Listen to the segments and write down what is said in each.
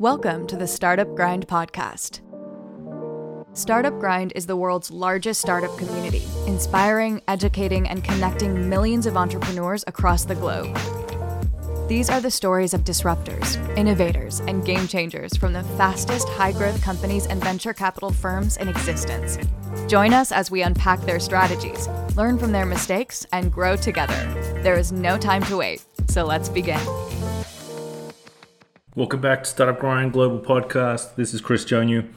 Welcome to the Startup Grind podcast. Startup Grind is the world's largest startup community, inspiring, educating, and connecting millions of entrepreneurs across the globe. These are the stories of disruptors, innovators, and game changers from the fastest high growth companies and venture capital firms in existence. Join us as we unpack their strategies, learn from their mistakes, and grow together. There is no time to wait, so let's begin. Welcome back to Startup Grind Global Podcast. This is Chris Jonu.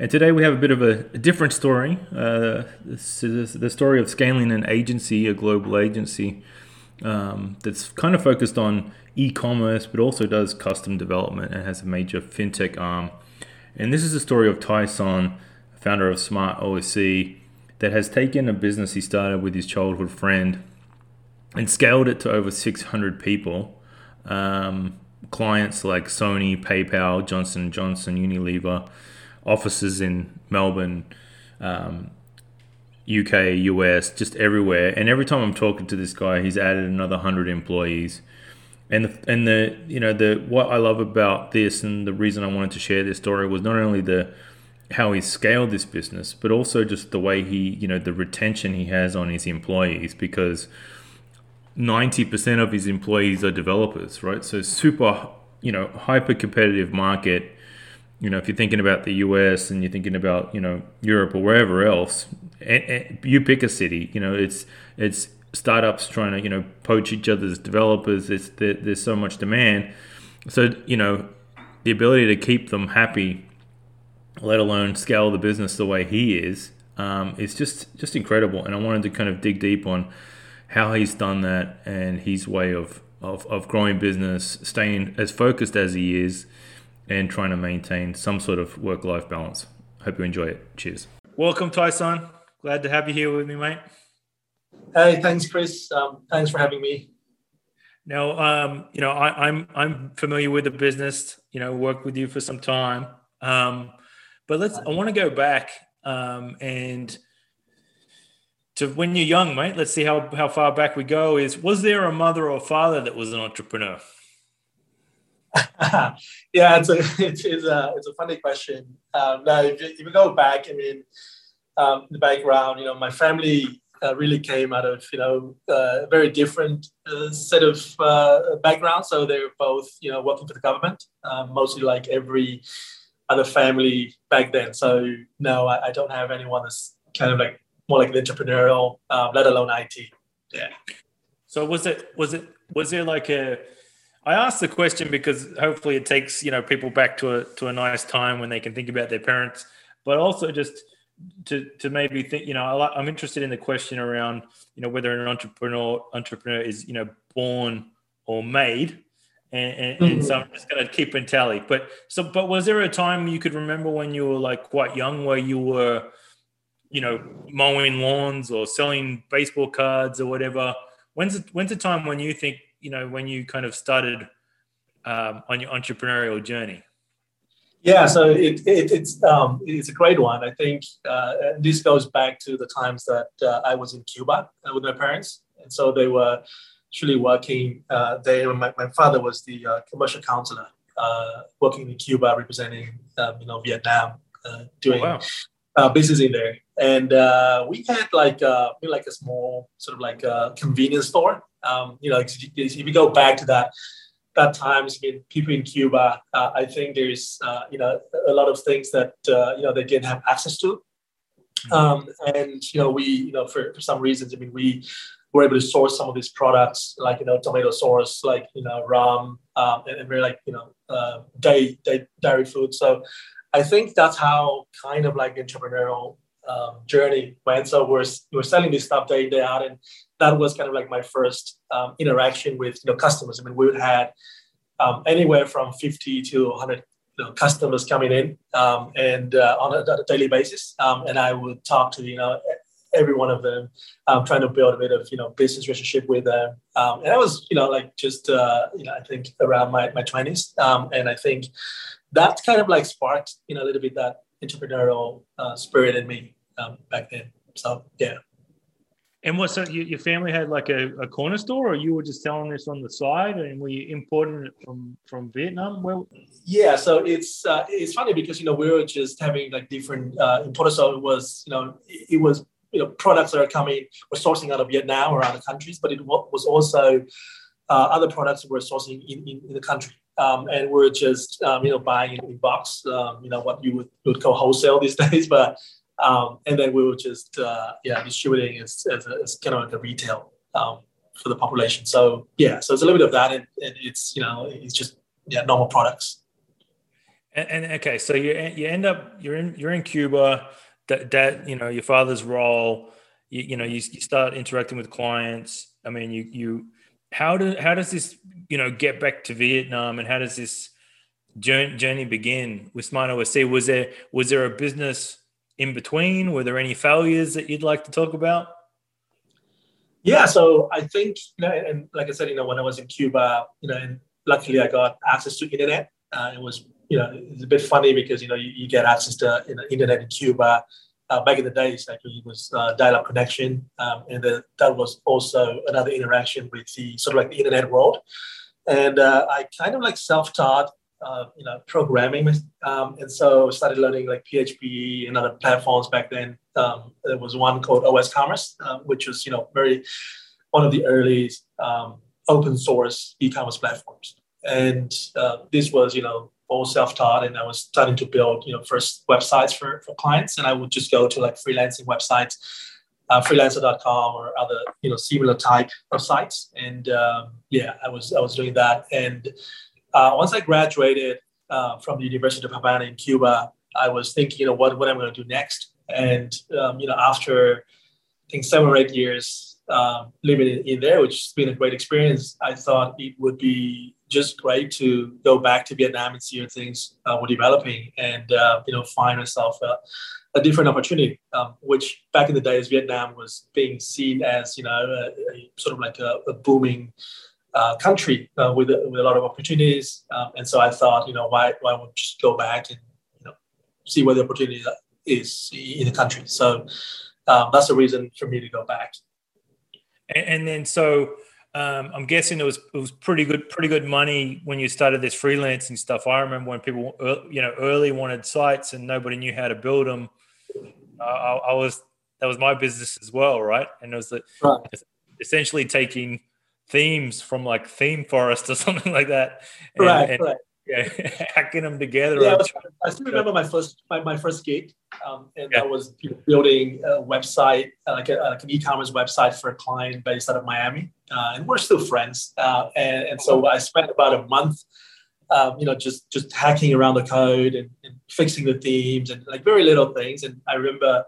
And today we have a bit of a, a different story. Uh, this is the story of scaling an agency, a global agency um, that's kind of focused on e-commerce, but also does custom development and has a major fintech arm. And this is the story of Tyson, founder of Smart OSC, that has taken a business he started with his childhood friend and scaled it to over 600 people. Um, clients like Sony, PayPal, Johnson Johnson, Unilever, offices in Melbourne, um, UK, US, just everywhere. And every time I'm talking to this guy, he's added another hundred employees. And the, and the you know the what I love about this and the reason I wanted to share this story was not only the how he scaled this business, but also just the way he you know the retention he has on his employees because 90% of his employees are developers, right? So super, you know, hyper competitive market. You know, if you're thinking about the US and you're thinking about, you know, Europe or wherever else, you pick a city, you know, it's it's startups trying to, you know, poach each other's developers. It's there, there's so much demand. So, you know, the ability to keep them happy, let alone scale the business the way he is, um, is just just incredible. And I wanted to kind of dig deep on how he's done that and his way of, of, of growing business, staying as focused as he is, and trying to maintain some sort of work life balance. Hope you enjoy it. Cheers. Welcome, Tyson. Glad to have you here with me, mate. Hey, thanks, Chris. Um, thanks for having me. Now, um, you know, I, am I'm, I'm familiar with the business. You know, worked with you for some time. Um, but let's. I want to go back um, and to when you're young, mate. Let's see how how far back we go. Is was there a mother or father that was an entrepreneur? yeah, it's a it's, it's, a it's a funny question. Um, now, if you, if you go back, I mean, um, the background, you know, my family uh, really came out of you know uh, a very different uh, set of uh, backgrounds. So they're both you know working for the government, um, mostly like every other family back then. So no, I, I don't have anyone that's kind of like more like the entrepreneurial, um, let alone IT. Yeah. So was it was it was there like a I asked the question because hopefully it takes you know people back to a to a nice time when they can think about their parents, but also just to to maybe think you know I, am interested in the question around you know whether an entrepreneur entrepreneur is you know born or made, and, and, mm-hmm. and so I'm just going to keep in tally. But so but was there a time you could remember when you were like quite young where you were you know, mowing lawns or selling baseball cards or whatever. When's the, when's the time when you think, you know, when you kind of started um, on your entrepreneurial journey? Yeah, so it, it, it's um, it's a great one. I think uh, this goes back to the times that uh, I was in Cuba uh, with my parents, and so they were actually working uh, there. My, my father was the uh, commercial counselor uh, working in Cuba, representing um, you know Vietnam, doing oh, wow. Business in there and uh, we had like uh, like a small sort of like a convenience store. Um, you know, if you go back to that that times, I mean, people in Cuba, uh, I think there's uh, you know a lot of things that uh, you know they didn't have access to, mm-hmm. um, and you know we you know for, for some reasons, I mean we were able to source some of these products like you know tomato sauce, like you know rum, um, and, and very like you know uh, dairy, dairy food. So I think that's how kind of like entrepreneurial um, journey went. So we're, we're selling this stuff day in, day out. And that was kind of like my first um, interaction with you know customers. I mean, we had um, anywhere from 50 to 100 you know, customers coming in um, and uh, on a, a, daily basis. Um, and I would talk to, you know, every one of them, um, trying to build a bit of, you know, business relationship with them. Um, and I was, you know, like just, uh, you know, I think around my, my 20s. Um, and I think that kind of like sparked, you know, a little bit that entrepreneurial uh, spirit in me um, back then. So yeah. And what so you, your family had like a, a, corner store, or you were just selling this on the side, and were you importing it from from Vietnam? Where? Yeah, so it's uh, it's funny because you know we were just having like different uh, importers. So it was you know it, it was you know products that are coming we're sourcing out of Vietnam or other countries, but it was also uh, other products we're sourcing in, in, in the country. Um, and we're just um, you know buying in, box, um, you know what you would, would call wholesale these days, but um, and then we were just uh, yeah distributing as, as, a, as, kind of like a retail um, for the population. So yeah, so it's a little bit of that, and, and it's you know it's just yeah normal products. And, and, okay, so you you end up you're in you're in Cuba. That that you know your father's role. You, you know you, you start interacting with clients. I mean you you how do how does this you know get back to Vietnam and how does this journey, begin with Smart OSC? Was there was there a business in between? Were there any failures that you'd like to talk about? Yeah, so I think, you know, and like I said, you know, when I was in Cuba, you know, and luckily I got access to internet. Uh, it was, you know, it's a bit funny because you know you, you get access to you know, internet in Cuba. Uh, back in the days, actually, it was uh, dial-up connection, um, and the, that was also another interaction with the sort of like the internet world. And uh, I kind of like self-taught uh, you know programming um, and so started learning like php and other platforms back then um, there was one called os commerce um, which was you know very one of the early um, open source e-commerce platforms and uh, this was you know all self-taught and i was starting to build you know first websites for, for clients. And i would just go to like freelancing websites uh, freelancer.com or other you know similar type of sites. And um, yeah i was i was doing that. And uh, once I graduated uh, from the University of Havana in Cuba, I was thinking, you know, what, what I'm going to do next. And, um, you know, after I think seven or eight years um, living in, in, there, which has been a great experience, I thought it would be just great to go back to Vietnam and see how things uh, were developing and, uh, you know, find myself a, a different opportunity, um, which back in the days, Vietnam was being seen as, you know, a, a sort of like a, a booming uh, country uh, with, a, with a lot of opportunities. Um, and so I thought, you know, why, why won't just go back and, you know, see where the opportunity is in the country. So um, that's the reason for me to go back. And, and then, so um, I'm guessing it was, it was pretty good, pretty good money when you started this freelancing stuff. I remember when people, you know, early wanted sites and nobody knew how to build them. Uh, I, I was, that was my business as well. Right. And it was the, right. essentially taking themes from like ThemeForest or something like that. And, right, and, right. Yeah, hacking them together. Yeah, I, was, I, still remember my first my, my first gig, um, and yeah. that was building a website, uh, like, a, like an e-commerce website for a client based out of Miami, uh, and we're still friends. Uh, and, and so I spent about a month, um, you know, just just hacking around the code and, and, fixing the themes and like very little things. And I remember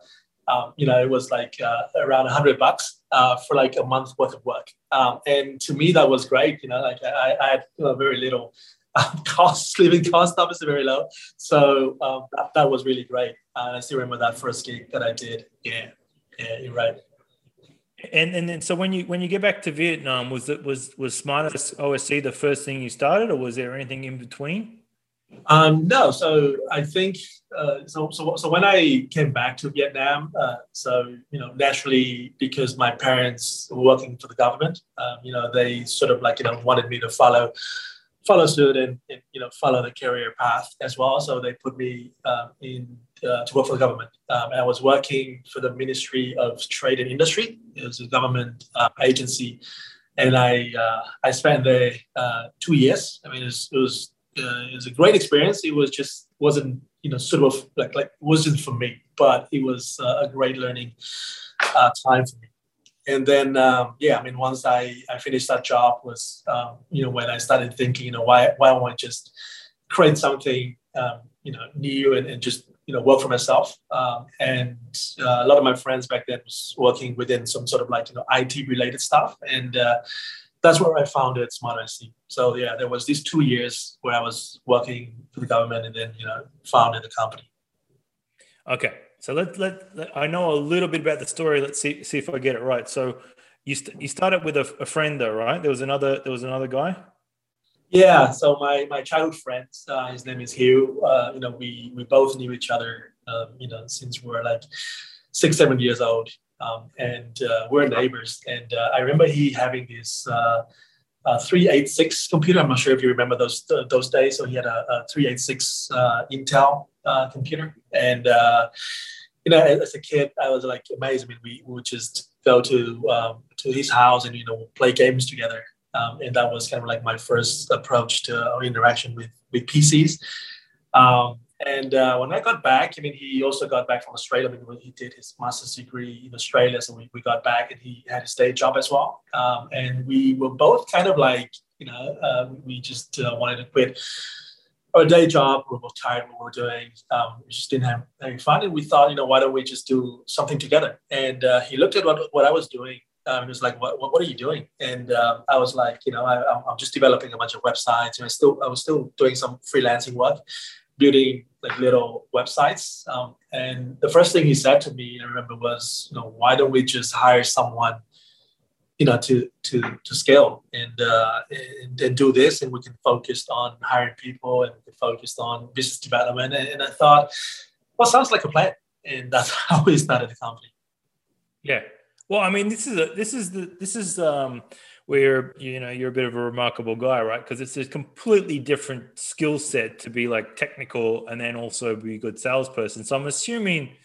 um, you know, it was like uh, around a hundred bucks uh, for like a month worth of work. Um, and to me, that was great. You know, like I, I had you know, very little um, costs, living cost obviously very low. So um, that, that, was really great. And I still remember that first gig that I did. Yeah, yeah, you're right. And and then so when you when you get back to Vietnam, was it was was Smart OSC the first thing you started, or was there anything in between? Um, no, so I think uh, so, so. So when I came back to Vietnam, uh, so you know, naturally because my parents were working for the government, um, you know, they sort of like you know wanted me to follow follow suit and, and you know follow the career path as well. So they put me um, in uh, to work for the government. Um, I was working for the Ministry of Trade and Industry. It was a government uh, agency, and I uh, I spent there uh, two years. I mean, it was, it was uh, it was a great experience. It was just wasn't you know sort of like like wasn't for me, but it was uh, a great learning time for me. And then um, yeah, I mean once I, I finished that job was um, you know when I started thinking you know why why don't I just create something um, you know new and, and just you know work for myself um, and uh, a lot of my friends back then was working within some sort of like you know IT related stuff and uh, that's where I founded Smart OSC. So yeah, there was these two years where I was working for the government and then you know founded the company. Okay, so let, let, let I know a little bit about the story. Let's see see if I get it right. So you st- you started with a, a friend though, right? There was another there was another guy. Yeah, so my my childhood friend, uh, his name is Hugh. Uh, you know, we we both knew each other, um, you know, since we were like six seven years old. um, and uh, we're neighbors. And uh, I remember he having this uh, 386 computer. I'm not sure if you remember those those days. So he had a, a 386 Intel computer, and you know, as a kid, I was like amazed. I mean, we would just go to um, to his house and you know play games together, um, and that was kind of like my first approach to interaction with with PCs. Um, and uh, when I got back, I mean, he also got back from Australia. I mean, he did his master's degree in Australia, so we, we got back, and he had his day job as well. Um, and we were both kind of like, you know, uh, we just uh, wanted to quit our day job. We were tired what we were doing. Um, we just didn't have any fun, and we thought, you know, why don't we just do something together? And uh, he looked at what, what I was doing. Um, he was like, what, what, what, are you doing? And uh, I was like, you know, I, I'm just developing a bunch of websites, and I still I was still doing some freelancing work building like little websites. Um, and the first thing he said to me, I remember, was, you know, why don't we just hire someone, you know, to to to scale and uh, and, and do this, and we can focus on hiring people and we can focus on business development. And, and I thought, well, sounds like a plan, and that's how we started the company. Yeah. Well, I mean, this is a this is the this is um where you know you're a bit of a remarkable guy, right? Because it's a completely different skill set to be like technical and then also be a good salesperson. So I'm assuming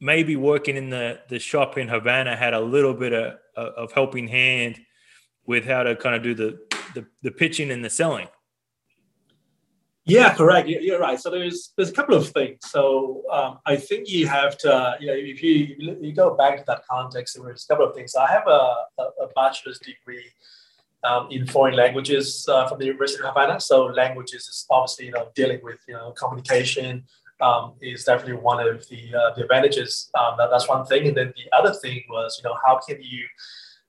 maybe working in the the shop in Havana had a little bit of of helping hand with how to kind of do the the, the pitching and the selling. Yeah, correct. You're right. So there's there's a couple of things. So um, I think you have to, you know, if you you go back to that context, there's a couple of things. I have a, a, bachelor's degree um, in foreign languages uh, from the University of Havana. So languages is obviously you know dealing with you know communication um, is definitely one of the uh, the advantages. Um, that, that's one thing. And then the other thing was you know how can you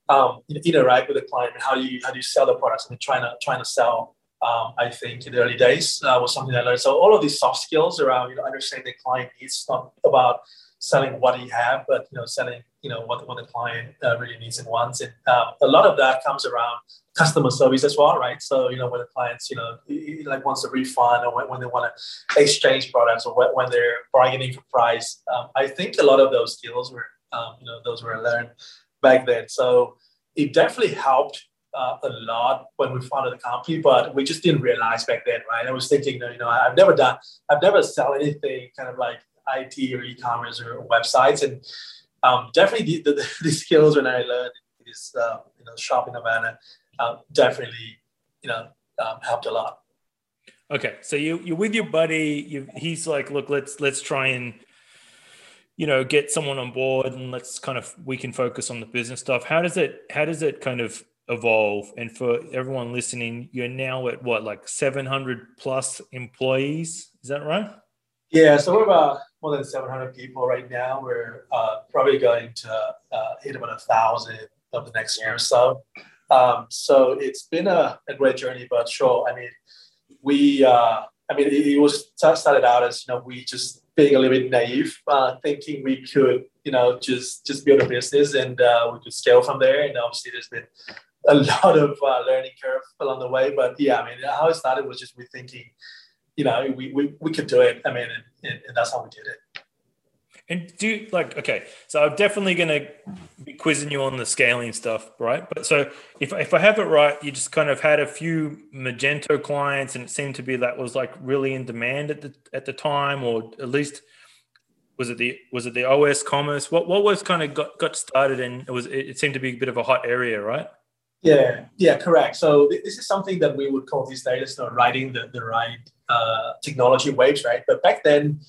um, interact with the client? And how do you how do you sell the products? I mean, trying to trying to sell um, I think in the early days uh, was something I learned. So all of these soft skills around you know understanding the client needs, not about selling what you have, but you know selling you know what, what the client uh, really needs and wants. And um, a lot of that comes around customer service as well, right? So you know when the clients you know like wants a refund or when, when they want to exchange products or when, when they're bargaining for price. Um, I think a lot of those skills were um, you know those were learned back then. So it definitely helped uh, a lot when we founded the company, but we just didn't realize back then, right? I was thinking, you know, I've never done, I've never sell anything kind of like IT or e-commerce or websites, and um, definitely the, the, the, skills when I learned this, uh, you know, shop in Havana, um, definitely, you know, um, helped a lot. Okay, so you you're with your buddy. You, he's like, look, let's let's try and you know get someone on board and let's kind of we can focus on the business stuff. How does it how does it kind of evolve and for everyone listening you're now at what like 700 plus employees is that right yeah so we're about more than 700 people right now. We're uh, probably going to uh, hit about a thousand of the next year or so. Um, so it's been a, a, great journey but sure i mean we uh, i mean it, it, was started out as you know we just being a little bit naive uh, thinking we could you know just just build a business and uh, we could scale from there. And obviously there's been a lot of uh, learning curve along the way. But yeah, I mean, how it started was just we thinking, you know, we, we, we could do it. I mean, and, and that's how we did it. And do you, like okay, so I'm definitely going to be quizzing you on the scaling stuff, right? But so if if I have it right, you just kind of had a few Magento clients, and it seemed to be that was like really in demand at the at the time, or at least was it the was it the OS commerce? What what was kind of got got started, and it was it seemed to be a bit of a hot area, right? Yeah, yeah, correct. So this is something that we would call these days you know, riding the, the right uh, technology waves, right? But back then,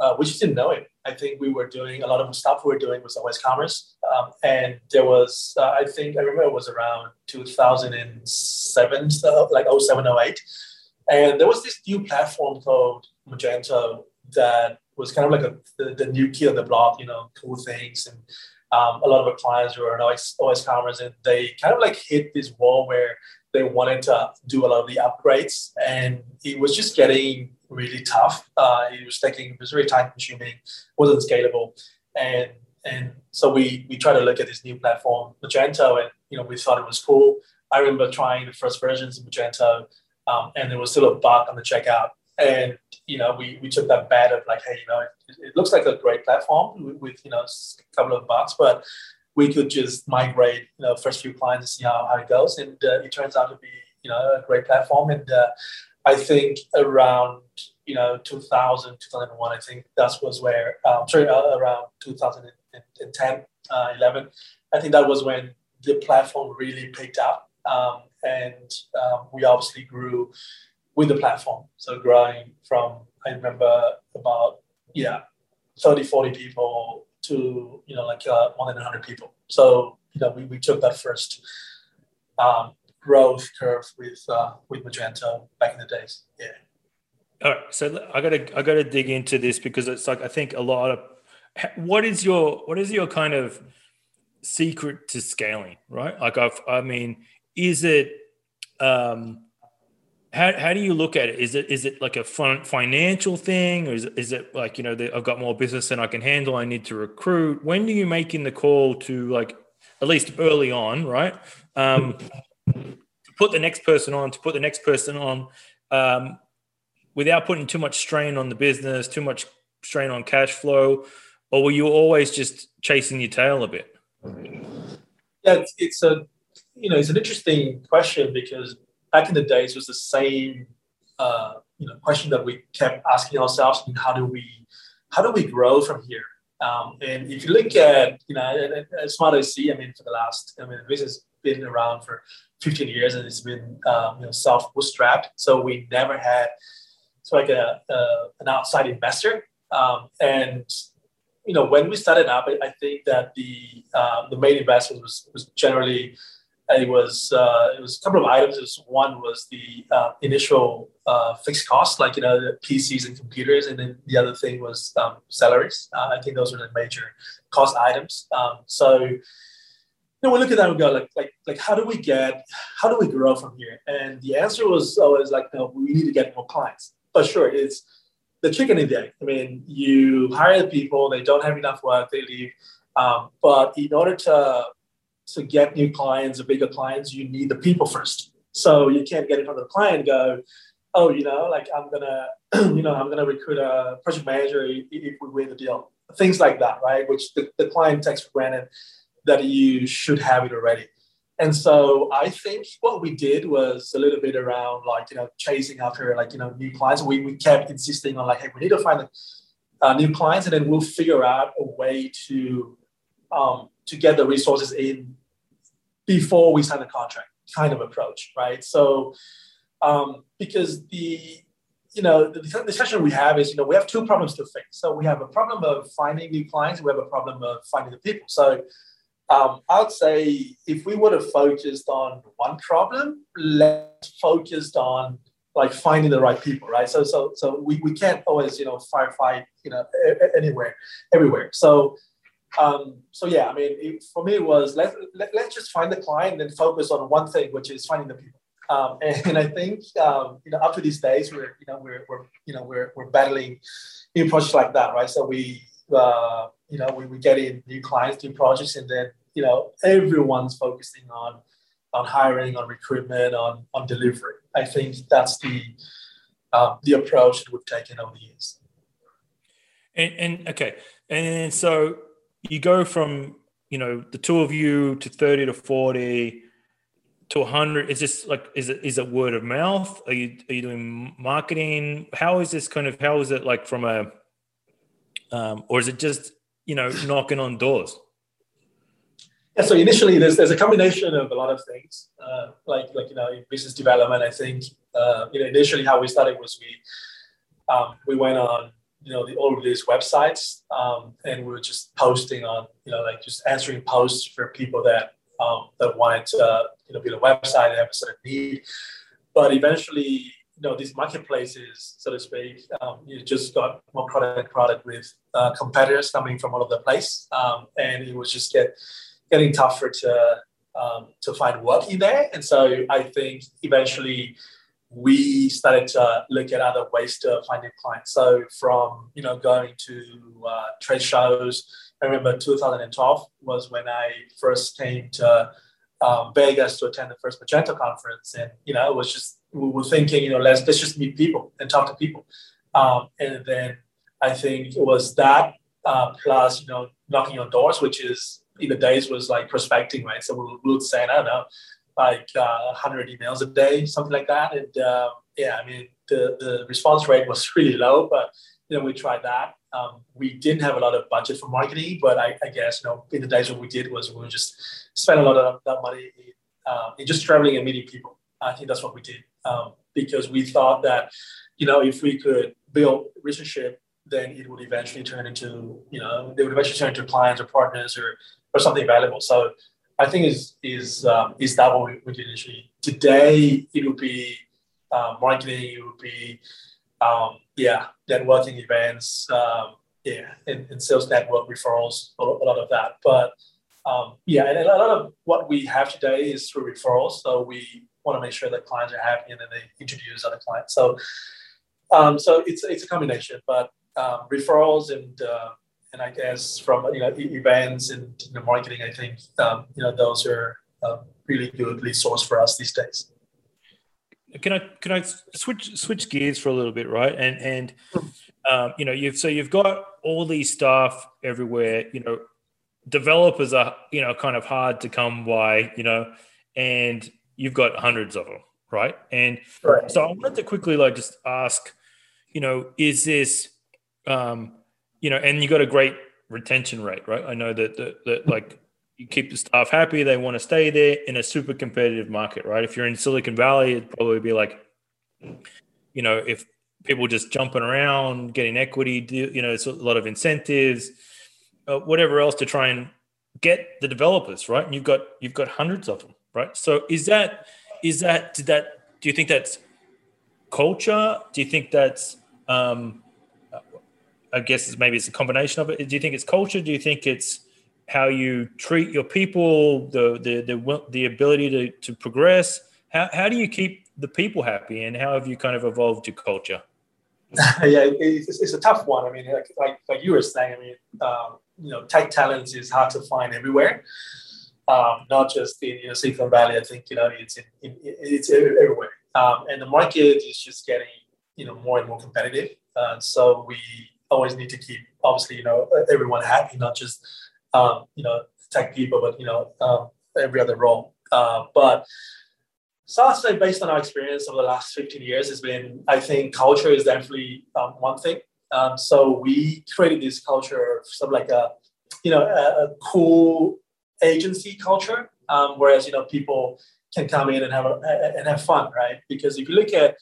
uh, we just didn't know it. I think we were doing a lot of stuff we were doing was OS Commerce. Um, and there was, uh, I think, I remember it was around 2007, so like 07, 08. And there was this new platform called Magento that was kind of like a, the, the new kid on the block, you know, cool things. And um, a lot of our clients who are in OS, OS Commerce, and they kind of like hit this wall where they wanted to do a lot of the upgrades, and it was just getting really tough. Uh, it was taking, it was very time consuming, wasn't scalable, and and so we we tried to look at this new platform, Magento, and you know we thought it was cool. I remember trying the first versions of Magento, um, and there was still a bug on the checkout, and you know, we, we took that bet of like, hey, you know, it, it looks like a great platform with, with, you know, a couple of bucks, but we could just migrate, you know, first few clients and see how, how it goes. And uh, it turns out to be, you know, a great platform. And uh, I think around, you know, 2000, 2001, I think that was where, um, sorry, uh, around 2010, uh, 11, I think that was when the platform really picked up. Um, and um, we obviously grew with the platform. So growing from, I remember about, yeah, 30, 40 people to, you know, like uh, more than 100 people. So, you know, we, we took that first um, growth curve with uh, with Magento back in the days. Yeah. All right. So I gotta I gotta dig into this because it's like I think a lot of what is your what is your kind of secret to scaling, right? Like I've, I mean, is it um how, how do you look at it? Is it is it like a financial thing, or is it, is it like you know I've got more business than I can handle? I need to recruit. When do you make in the call to like at least early on, right? Um, to put the next person on, to put the next person on, um, without putting too much strain on the business, too much strain on cash flow, or were you always just chasing your tail a bit? Yeah, it's, it's a you know it's an interesting question because back in the days was the same uh, you know question that we kept asking ourselves mean, how do we how do we grow from here? Um, and if you look at you know as Smart OSC I mean for the last I mean this has been around for 15 years and it's been um, you know self bootstrapped so we never had it's like a, a an outside investor. Um, and you know when we started up I, I think that the uh, the main investment was was generally it was uh, it was a couple of items. Was, one was the uh, initial uh, fixed cost, like you know the PCs and computers, and then the other thing was um, salaries. Uh, I think those were the major cost items. Um, so you know, we look at that and go like like like how do we get how do we grow from here? And the answer was always like no, we need to get more clients. But sure, it's the chicken and the egg. I mean, you hire the people, they don't have enough work, they leave. Um, but in order to to get new clients or bigger clients, you need the people first. So you can't get front of the client go, oh, you know, like I'm gonna, you know, I'm gonna recruit a project manager if we win the deal. Things like that, right? Which the, the client takes for granted that you should have it already. And so I think what we did was a little bit around like, you know, chasing after like, you know, new clients. We, we kept insisting on like, hey, we need to find uh, new clients and then we'll figure out a way to um, to get the resources in before we sign the contract kind of approach, right? So, um, because the you know the discussion we have is you know we have two problems to fix. So we have a problem of finding new clients. We have a problem of finding the people. So um, I would say if we would have focused on one problem, let's focused on like finding the right people, right? So so so we, we can't always you know firefight you know anywhere everywhere. So um, so yeah, I mean, it, for me, it was let, let, let's just find the client and focus on one thing, which is finding the people. Um, and, and, I think um, you know up to these days we're you know we're, we're you know we're, we're battling new projects like that, right? So we uh, you know we, we get in new clients, new projects, and then you know everyone's focusing on on hiring, on recruitment, on on delivery. I think that's the uh, the approach that we've taken over the years. And, and okay, and so you go from you know the two of you to 30 to 40 to 100 is this like is it is it word of mouth? Are you are you doing marketing? How is this kind of how is it like from a um, or is it just you know knocking on doors? Yeah so initially there's there's a combination of a lot of things. Uh, like like you know business development i think uh, you know initially how we started was we um, we went on you know the, old these websites um, and we were just posting on you know like just answering posts for people that um, that wanted to uh, you know build a website and have a certain need. But eventually you know these marketplaces so to speak um, you just got more product product with uh, competitors coming from all over the place. Um, and it was just get getting tougher to um, to find work in there. And so i think eventually we started to look at other ways to find new clients. So from you know going to uh, trade shows, I remember 2012 was when I first came to um, Vegas to attend the first Magento conference, and you know it was just we were thinking you know let's let's just meet people and talk to people, um, and then I think it was that uh, plus you know knocking on doors, which is in the days was like prospecting, right? So we, would say, I don't know, like uh, 100 emails a day, something like that. And uh, yeah, I mean, the, the response rate was really low, but you know, we tried that. Um, we didn't have a lot of budget for marketing, but I, I, guess you know, in the days what we did was we would just spend a lot of that money in, um, in just traveling and meeting people. I think that's what we did um, because we thought that you know if we could build relationship, then it would eventually turn into you know they would eventually turn into clients or partners or or something valuable. So I think is is um, is what we, did initially. Today it would be uh, marketing, it would be um, yeah, networking events, um, yeah, and, and, sales network referrals, a, lot of that. But um, yeah, and a lot of what we have today is through referrals. So we want to make sure that clients are happy and then they introduce other clients. So um, so it's it's a combination, but referrals and uh, and I guess from you know events and you know, marketing, I think um, you know those are um, really good lead source for us these days. Can I can I switch switch gears for a little bit, right? And and um, you know you've so you've got all these staff everywhere. You know, developers are you know kind of hard to come by. You know, and you've got hundreds of them, right? And right. so I wanted to quickly like just ask, you know, is this um, you know, and you got a great retention rate, right? I know that that, that like you keep the staff happy, they want to stay there in a super competitive market, right? If you're in Silicon Valley, it'd probably be like, you know, if people just jumping around, getting equity, you know, it's a lot of incentives, uh, whatever else to try and get the developers, right? And you've got you've got hundreds of them, right? So is that is that did that do you think that's culture? Do you think that's um, I guess maybe it's a combination of it. Do you think it's culture? Do you think it's how you treat your people, the the the, the ability to, to progress? How, how do you keep the people happy, and how have you kind of evolved your culture? yeah, it's, it's, a tough one. I mean, like, like, like you were saying, I mean, um, you know, tech talents is hard to find everywhere. Um, not just in you know, Silicon Valley. I think you know it's in, in, it's everywhere, um, and the market is just getting you know more and more competitive. Uh, so we always need to keep obviously you know everyone happy, not just um, you know tech people, but you know um, every other role. Uh, but so I'd say based on our experience over the last 15 years, has been I think culture is definitely um, one thing. Um, so we created this culture of sort of like a you know a, a cool agency culture, um, whereas you know people can come in and have a, and have fun, right? Because if you look at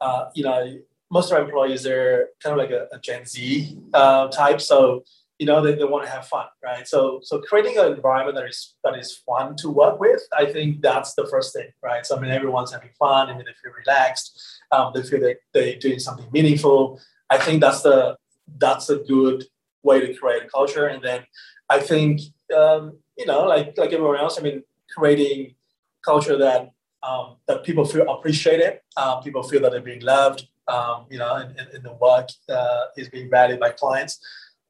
uh, you know most of our employees are kind of like a, a Gen Z uh, type, so you know they, they want to have fun, right? So so creating an environment that is that is fun to work with, I think that's the first thing, right? So I mean everyone's having fun, mean they feel relaxed, um, they feel that they're doing something meaningful. I think that's the that's a good way to create a culture, and then I think um, you know like like everyone else, I mean creating culture that um, that people feel appreciated, uh, people feel that they're being loved, um, you know, and, and, the work uh, is being valued by clients,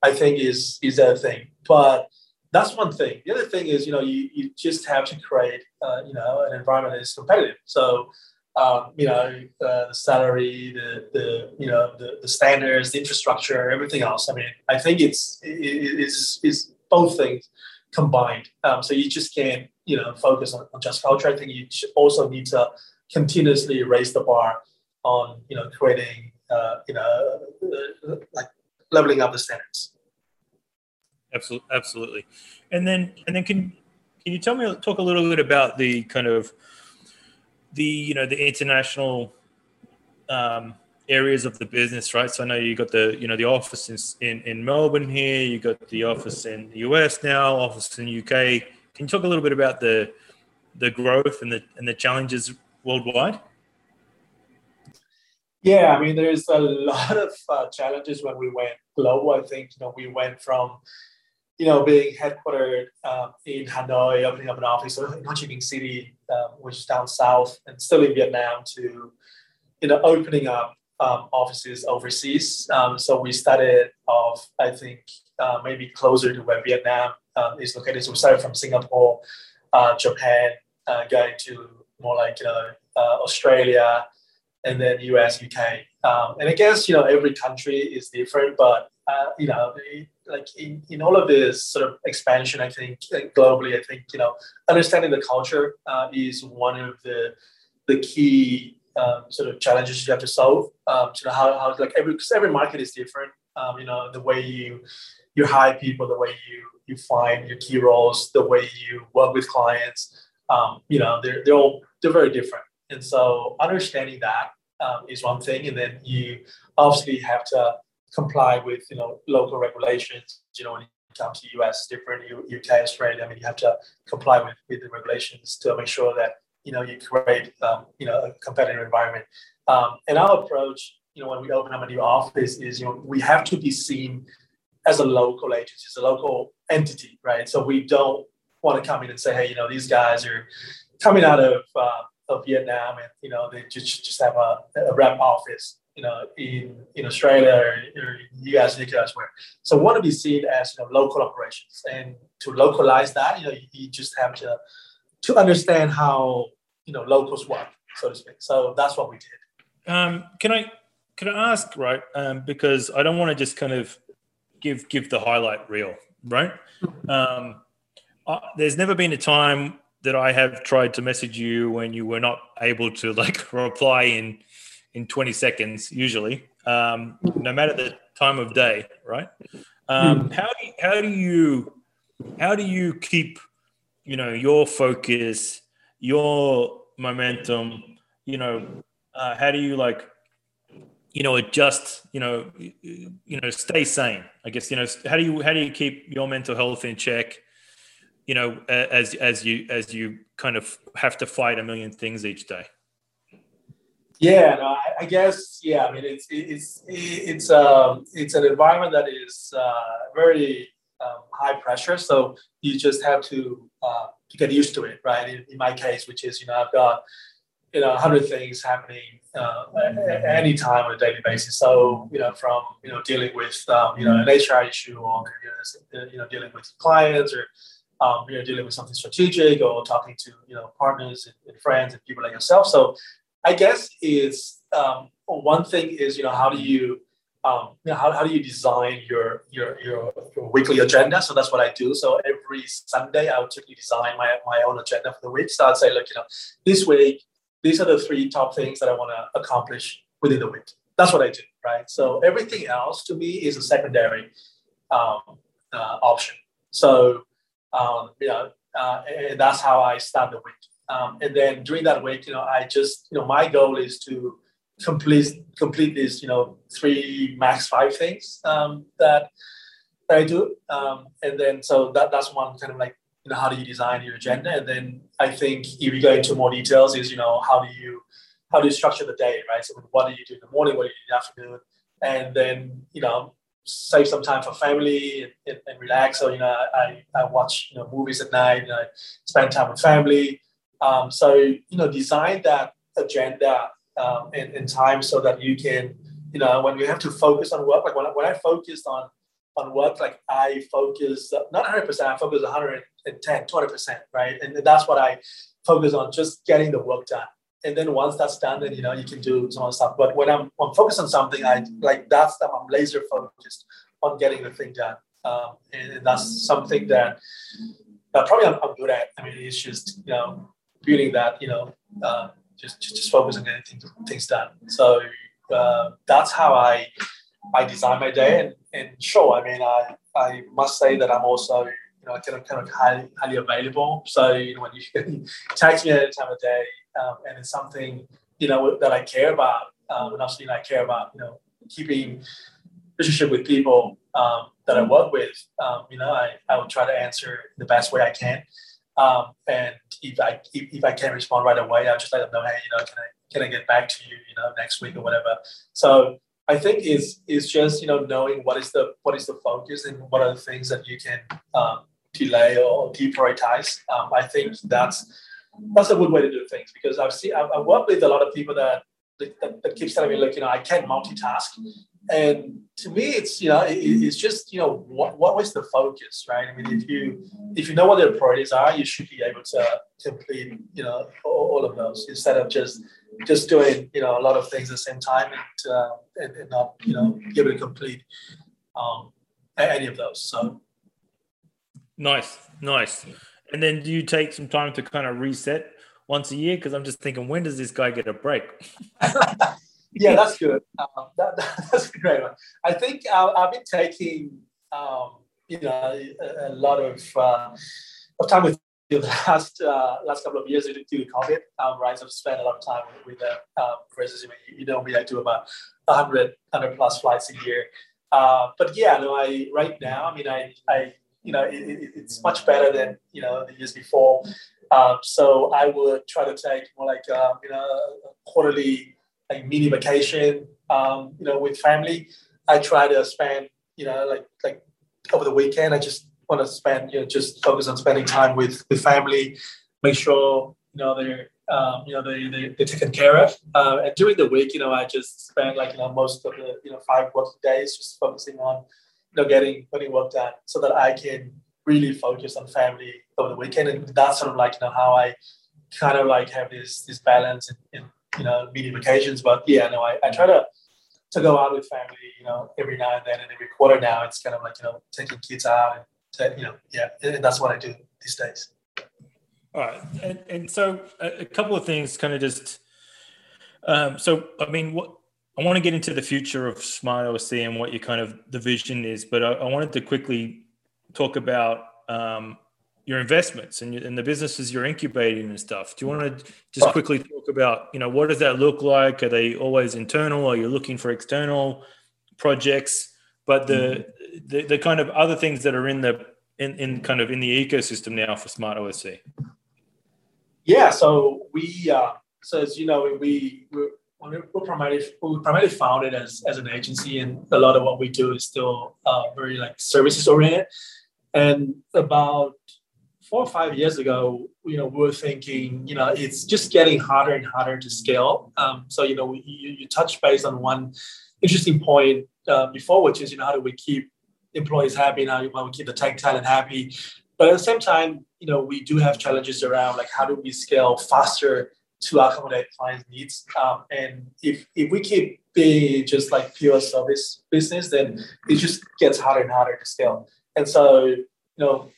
I think is is a thing. But that's one thing. The other thing is, you know, you, you just have to create, uh, you know, an environment that is competitive. So, um, you know, uh, the salary, the, the you know, the, the standards, the infrastructure, everything else. I mean, I think it's it, it's, it's both things combined. Um, so you just can't, you know, focus on, on just culture. I think you also need to continuously raise the bar on you know creating uh, you know uh, like leveling up the standards. Absolutely, absolutely. And then and then can can you tell me talk a little bit about the kind of the you know the international um, areas of the business, right? So I know you got the you know the office in in, in Melbourne here, you got the office in the US now, office in UK. Can you talk a little bit about the the growth and the and the challenges worldwide? Yeah, I mean, there's a lot of uh, challenges when we went global. I think you know we went from you know being headquartered um, in Hanoi, opening up an office in Ho Chi Minh City, um, which is down south, and still in Vietnam, to you know opening up um, offices overseas. Um, so we started off, I think, uh, maybe closer to where Vietnam um, is located. So we started from Singapore, uh, Japan, uh, going to more like you know uh, Australia and then US, UK. Um, and I guess, you know, every country is different, but uh, you know, like in, in all of this sort of expansion, I think globally, I think you know, understanding the culture uh, is one of the the key um, sort of challenges you have to solve. Um, know how, how like every cause every market is different. Um, you know the way you you hire people, the way you you find your key roles, the way you work with clients. Um, you know they're they're all they're very different, and so understanding that um, is one thing, and then you obviously have to comply with you know local regulations. You know when you come to US, different UK, Australia. I mean you have to comply with with the regulations to make sure that you know you create um, you know a competitive environment. Um, and our approach, you know, when we open up a new office, is you know we have to be seen as a local agency, as a local entity, right? So we don't want to come in and say, hey, you know, these guys are coming out of uh, of Vietnam, and you know they just just have a, a rep office, you know, in in Australia or, or US, UK, elsewhere. So we want to be seen as you know local operations, and to localize that, you know, you, just have to to understand how you know locals work, so to speak. So that's what we did. Um, can I can I ask right? Um, because I don't want to just kind of give give the highlight reel, right? Um, uh, there's never been a time that I have tried to message you when you were not able to like reply in in 20 seconds usually um, no matter the time of day right? Um, how do you, how do you how do you keep you know your focus your momentum you know uh, how do you like you know adjust you know you know stay sane i guess you know how do you how do you keep your mental health in check you know as as you as you kind of have to fight a million things each day yeah no, I, guess yeah i mean it's it's it's um it's an environment that is uh, very um, high pressure so you just have to uh, get used to it right in, in my case which is you know i've got you know, a hundred things happening uh, any time on a daily basis. So, you know, from you know dealing with um, you know an HR issue, or you know dealing with clients, or um, you know dealing with something strategic, or talking to you know partners and, and friends and people like yourself. So, I guess is um, one thing is you know how do you um, you know, how, how do you design your, your, your your weekly agenda? So that's what I do. So every Sunday, I would typically design my, my own agenda for the week. So I'd say, look, you know, this week these are the three top things that I want to accomplish within the week. That's what I do, right? So everything else to me is a secondary um, uh, option. So um, uh, and that's how I start the week. Um, and then during that week, you know, I just you know my goal is to complete complete these you know three max five things um, that I do. Um, and then so that that's one kind of like you know how do you design your agenda and then i think if you go into more details is you know how do you how do you structure the day right so what do you do in the morning what do you do in the afternoon and then you know save some time for family and, and, relax so you know I, I watch you know movies at night and i spend time with family um, so you know design that agenda um, in, in time so that you can you know when you have to focus on work like when I, when I focused on on work like i focus not 100% i focus 100 10, 20%, right? And that's what I focus on, just getting the work done. And then once that's done, then you know you can do some other stuff. But when I'm, I'm focused on something, I like that's that I'm laser focused on getting the thing done. Um, and that's something that that probably I'm, I'm, good at. I mean, it's just you know building that you know uh, just, just just focus on getting things, things done. So uh, that's how I I design my day. And, and sure, I mean, I I must say that I'm also you know, kind of kind of highly, highly available. So you know, when you text me at any time of day, um, and it's something you know that I care about, um, and obviously I care about you know keeping relationship with people um, that I work with. Um, you know, I, I will try to answer the best way I can. Um, and if I if, if I can't respond right away, I'll just let them know, hey, you know, can I can I get back to you, you know, next week or whatever. So I think is is just you know knowing what is the what is the focus and what are the things that you can um, delay or deprioritize. Um, I think that's that's a good way to do things because I've seen I've, I've worked with a lot of people that that, that keeps telling me, look, you know, I can't multitask. And to me, it's you know, it, it's just you know, what what was the focus, right? I mean, if you if you know what their priorities are, you should be able to complete you know all, all of those instead of just just doing you know a lot of things at the same time and uh, and, and, not you know be able to complete um, any of those. So nice, nice. And then do you take some time to kind of reset once a year? Because I'm just thinking, when does this guy get a break? yeah, that's good. Um, that, that's a great one. I think uh, I've been taking, um, you know, a, a lot of, uh, of time with you the last uh, last couple of years due to COVID, um, right? So I've spent a lot of time with, them. Um, you know me, I do about 100, 100 plus flights a year. Uh, but yeah, no, I right now, I mean, I, I you know, it, it, it's much better than you know the years before. Um, so I would try to take more like um, you know quarterly like mini vacation, um, you know, with family. I try to spend you know like like over the weekend. I just want to spend you know just focus on spending time with with family. Make sure you know they're um, you know they, they they're taken care of. Uh, and during the week, you know, I just spend like you know most of the you know five working days just focusing on you know getting getting work done so that I can really focus on family over the weekend. And that's sort of like you know how I kind of like have this this balance in, in you know medium occasions. But yeah, no, I, I try to to go out with family, you know, every now and then and every quarter now it's kind of like, you know, taking kids out and you know, yeah, and that's what I do these days. All right. And, and so a couple of things kind of just um, so I mean what I want to get into the future of Smart OSC and what your kind of the vision is, but I, I wanted to quickly talk about um, your investments and, and the businesses you're incubating and stuff. Do you want to just quickly talk about, you know, what does that look like? Are they always internal? Are you looking for external projects? But the, mm-hmm. the, the kind of other things that are in the in, in kind of in the ecosystem now for Smart OSC. Yeah, so we uh, so as you know we we're primarily we primarily founded as as an agency, and a lot of what we do is still uh, very like services oriented. And about four or five years ago, you know, we were thinking, you know, it's just getting harder and harder to scale. Um, so, you know, we, you, you touch base on one interesting point uh, before, which is, you know, how do we keep employees happy? Now, how do we keep the tech talent happy? But at the same time, you know, we do have challenges around like how do we scale faster to accommodate clients' needs. Um, and if if we keep being just like pure service business, then it just gets harder and harder to scale. And so, you know,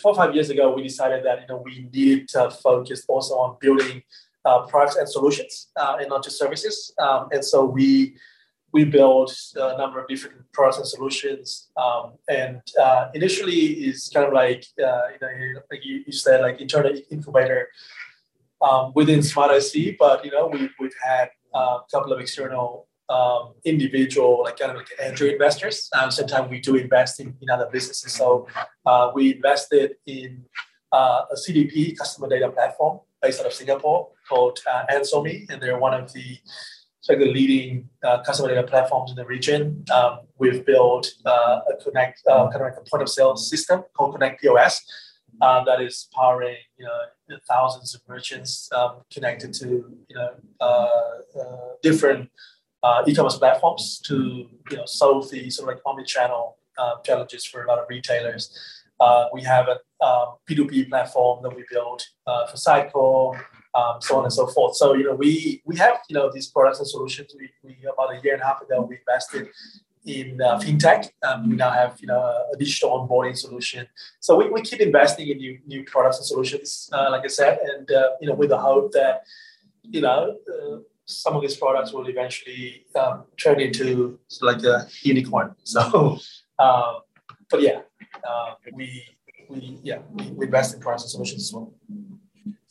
four or five years ago, we decided that you know we needed to focus also on building uh, products and solutions uh, and not just services. Um, and so we we built a number of different products and solutions. Um, and uh, initially, is kind of like uh, you know like you, you said like internal incubator um, within Smart OSC, but you know we we've had uh, a couple of external um, individual, like kind of like angel investors. Um, sometimes we do invest in, in other businesses. So uh, we invested in uh, a CDP, customer data platform, based out of Singapore called uh, Antsomi, and they're one of the like the leading uh, customer data platforms in the region. Um, we've built uh, a connect uh, kind of like a point of sale system called Connect POS uh, that is powering you know thousands of merchants um, connected to you know uh, uh, different uh, e-commerce platforms to you know solve the sort of like omni-channel uh, challenges for a lot of retailers. Uh, we have a um, P2P platform that we built uh, for Cycle, um, so on and so forth. So you know we we have you know these products and solutions. We, we about a year and a half ago we invested in uh, fintech. Um, we now have you know a digital onboarding solution. So we, we keep investing in new new products and solutions, uh, like I said, and uh, you know with the hope that you know uh, some of these products will eventually um, turn into like a unicorn. So, uh, but yeah, uh, we we yeah we, invest in products and solutions as well.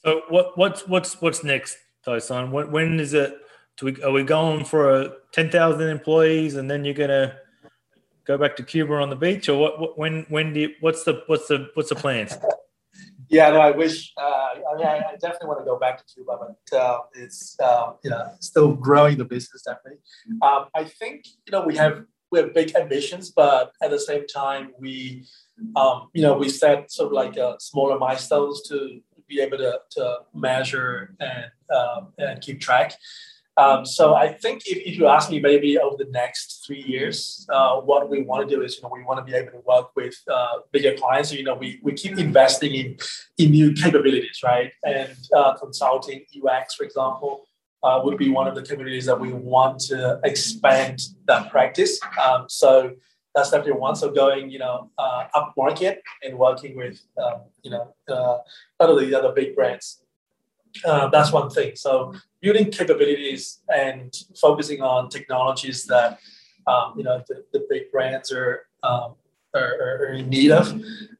So what what's what's what's next, Tyson? When when is it? Do we are we going for a ten thousand employees and then you're gonna go back to Cuba on the beach, or what? what when when do you, what's the what's the what's the plans? Yeah, no, I wish. Uh, I mean, I, definitely want to go back to Cuba, but uh, it's um, you know still growing the business definitely. Um, I think you know we have we have big ambitions, but at the same time we um, you know we set sort of like uh, smaller milestones to be able to, to measure and um, and keep track. Um, so I think if, if you ask me maybe over the next three years, uh, what we want to do is, you know, we want to be able to work with uh, bigger clients. So, you know, we, we keep investing in, in new capabilities, right? And uh, consulting, UX, for example, uh, would be one of the capabilities that we want to expand that practice. Um, so, that's definitely one. So going, you know, uh, up market and working with, um, you know, uh, lot of the other big brands. Uh, that's one thing. So building capabilities and focusing on technologies that, um, you know, the, the big brands are, um, are, are, in need of.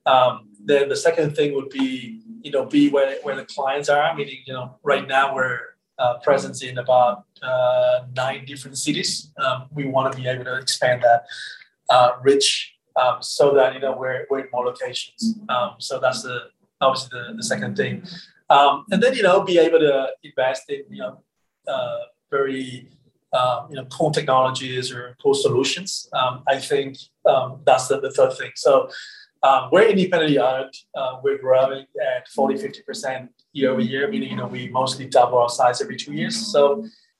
Um, then the second thing would be, you know, be where, where the clients are. Meaning, you know, right now we're uh, presence in about uh, nine different cities. Um, we want to be able to expand that uh, rich um, so that you know we're, we're in more locations. Um, so that's the obviously the, the second thing, um, and then you know be able to invest in you know uh, very um, you know cool technologies or cool solutions. Um, I think um, that's the, the third thing. So. we're independently owned. Uh, we're growing at 40, 50% year over year, meaning, you know, we mostly double our size every two years. So,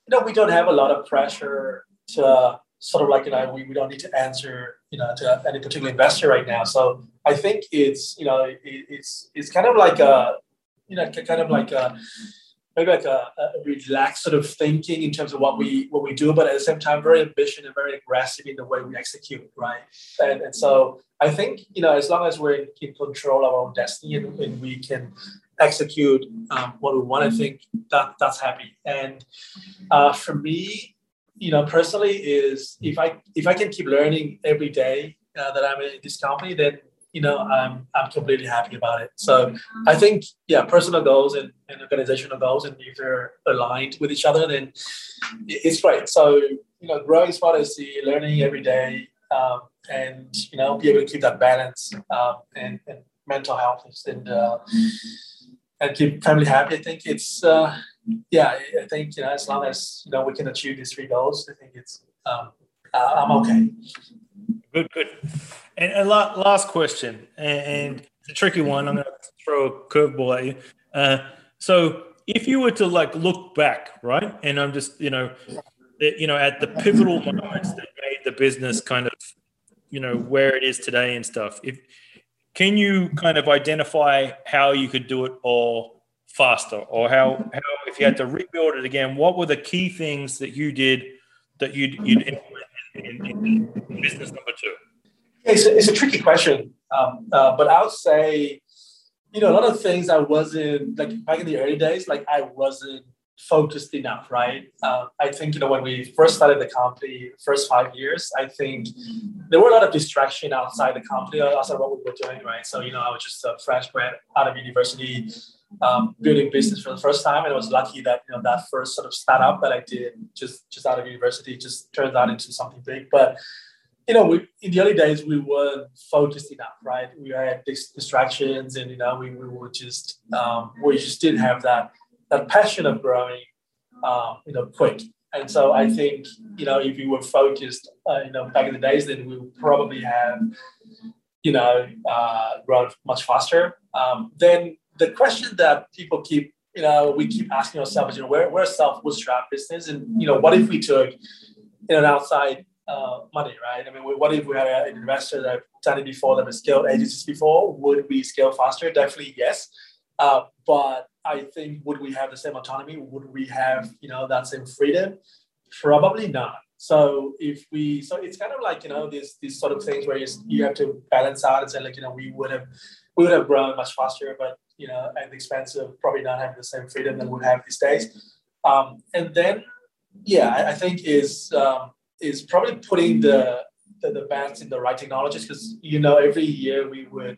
you know, we don't have a lot of pressure to sort of like you know we, we don't need to answer you know to any particular investor right now so i think it's you know it, it's it's kind of like a you know kind of like a maybe like a, a, relaxed sort of thinking in terms of what we what we do but at the same time very ambitious and very aggressive in the way we execute right? And, and so i think you know as long as we're in, control of our own destiny and, and we can execute um, what we want i think that that's happy. And uh, for me you know, personally, is if I if I can keep learning every day uh, that I'm in this company, then you know I'm I'm completely happy about it. So I think yeah, personal goals and, and organizational goals, and if they're aligned with each other, then it's great. So you know, growing smart is the learning every day, um, and you know, be able to keep that balance um, and, and mental health and uh, and keep family happy. I think it's uh, yeah, I think you know as long as you know we can achieve these three goals, I think it's um, uh, I'm okay. Good, good. And a last question, and it's a tricky one. I'm going to throw a curveball at you. Uh, so, if you were to like look back, right, and I'm just you know, you know, at the pivotal moments that made the business kind of, you know, where it is today and stuff. If can you kind of identify how you could do it all faster, or how how if you had to rebuild it again, what were the key things that you did that you'd, you'd implement in, in, in business number two? It's a, it's a tricky question, um, uh, but I would say, you know, a lot of things I wasn't like back in the early days, like I wasn't focused enough, right? Uh, I think you know when we first started the company, first five years, I think there were a lot of distraction outside the company, outside what we were doing, right? So you know, I was just a fresh grad out of university, um, building business for the first time, and I was lucky that you know that first sort of startup that I did just just out of university just turned out into something big. But you know, we, in the early days, we weren't focused enough, right? We had distractions, and you know, we, we were just um, we just didn't have that that passion of growing, um, you know, quick. And so I think you know, if we were focused, uh, you know, back in the days, then we would probably have, you know, uh, grown much faster. Um, then the question that people keep, you know, we keep asking ourselves, you know, we're, we're self bootstrap business. And, you know, what if we took you know, an outside uh, money, right? I mean, what if we had an investor that done it before, that has scaled agencies before? Would we scale faster? Definitely yes. Uh, but I think would we have the same autonomy? Would we have, you know, that same freedom? Probably not. So if we, so it's kind of like you know these these sort of things where you, you have to balance out and say like you know we would have we would have grown much faster, but you know, at the expense of probably not having the same freedom that we have these days. Um, and then, yeah, I, I think is um, is probably putting the the, the bands in the right technologies because you know every year we would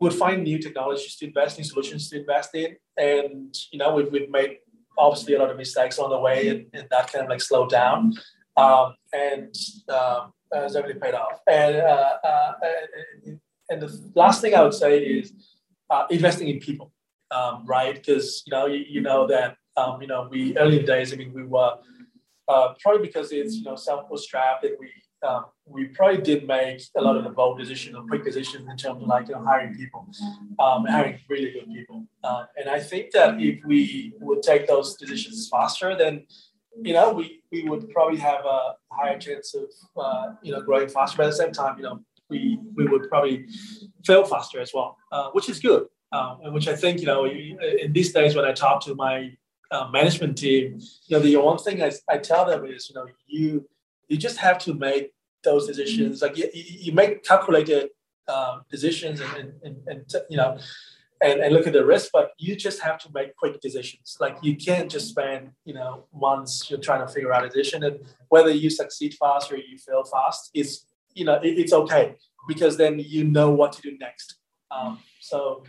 would find new technologies to invest in, solutions to invest in, and you know we've, we've made obviously a lot of mistakes on the way, and, and that kind of like slowed down, um, and um, has definitely paid off. And, uh, uh, and and the last thing I would say is uh, investing in people, um, right? Because you know you, you know that um, you know we early days. I mean, we were uh, probably because it's you know self bootstrap that we um, we probably did make a lot of the bold decisions or quick decisions in terms of like you know hiring people, um, hiring really good people. Uh, and I think that if we would take those decisions faster, then you know we we would probably have a higher chance of uh, you know growing faster. But at the same time, you know we we would probably fail faster as well, uh, which is good. Um, and which I think you know in these days when I talk to my uh, management team, you know the one thing I, I tell them is you know you you just have to make those decisions. Like you, you make calculated um, decisions and, and, and, you know and, and look at the risk, but you just have to make quick decisions. Like you can't just spend, you know, months you're trying to figure out a decision and whether you succeed fast or you fail fast is, you know, it, it's okay because then you know what to do next. Um, so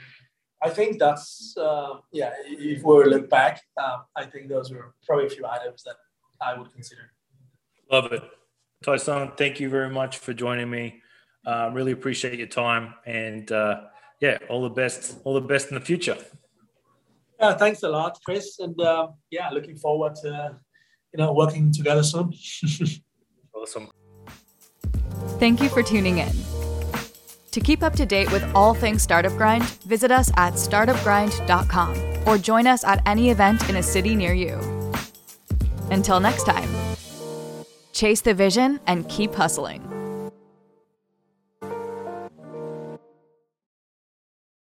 I think that's, uh, yeah, if we look back, um, I think those were probably a few items that I would consider. Love it. Tyson, thank you very much for joining me. Uh, really appreciate your time and, uh, yeah, all the best, all the best in the future. Yeah, thanks a lot, Chris, and uh, yeah, looking forward to you know working together soon. awesome. Thank you for tuning in. To keep up to date with all things Startup Grind, visit us at startupgrind.com or join us at any event in a city near you. Until next time, chase the vision and keep hustling.